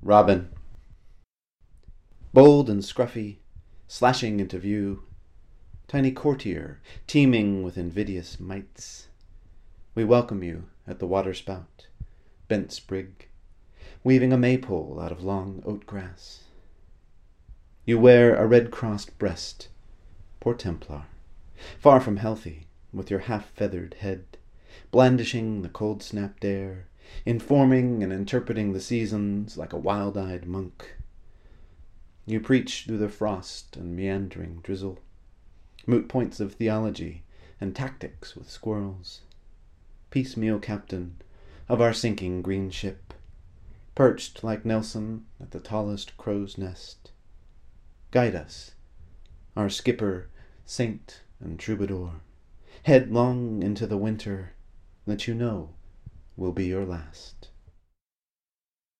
Robin. Bold and scruffy, slashing into view, tiny courtier, teeming with invidious mites, we welcome you at the waterspout, bent sprig, weaving a maypole out of long oat grass. You wear a red-crossed breast, poor Templar, far from healthy, with your half-feathered head, blandishing the cold-snapped air, informing and interpreting the seasons like a wild-eyed monk. You preach through the frost and meandering drizzle, moot points of theology and tactics with squirrels. Piecemeal captain of our sinking green ship, perched like Nelson at the tallest crow's nest. Guide us, our skipper, saint and troubadour, headlong into the winter that you know will be your last.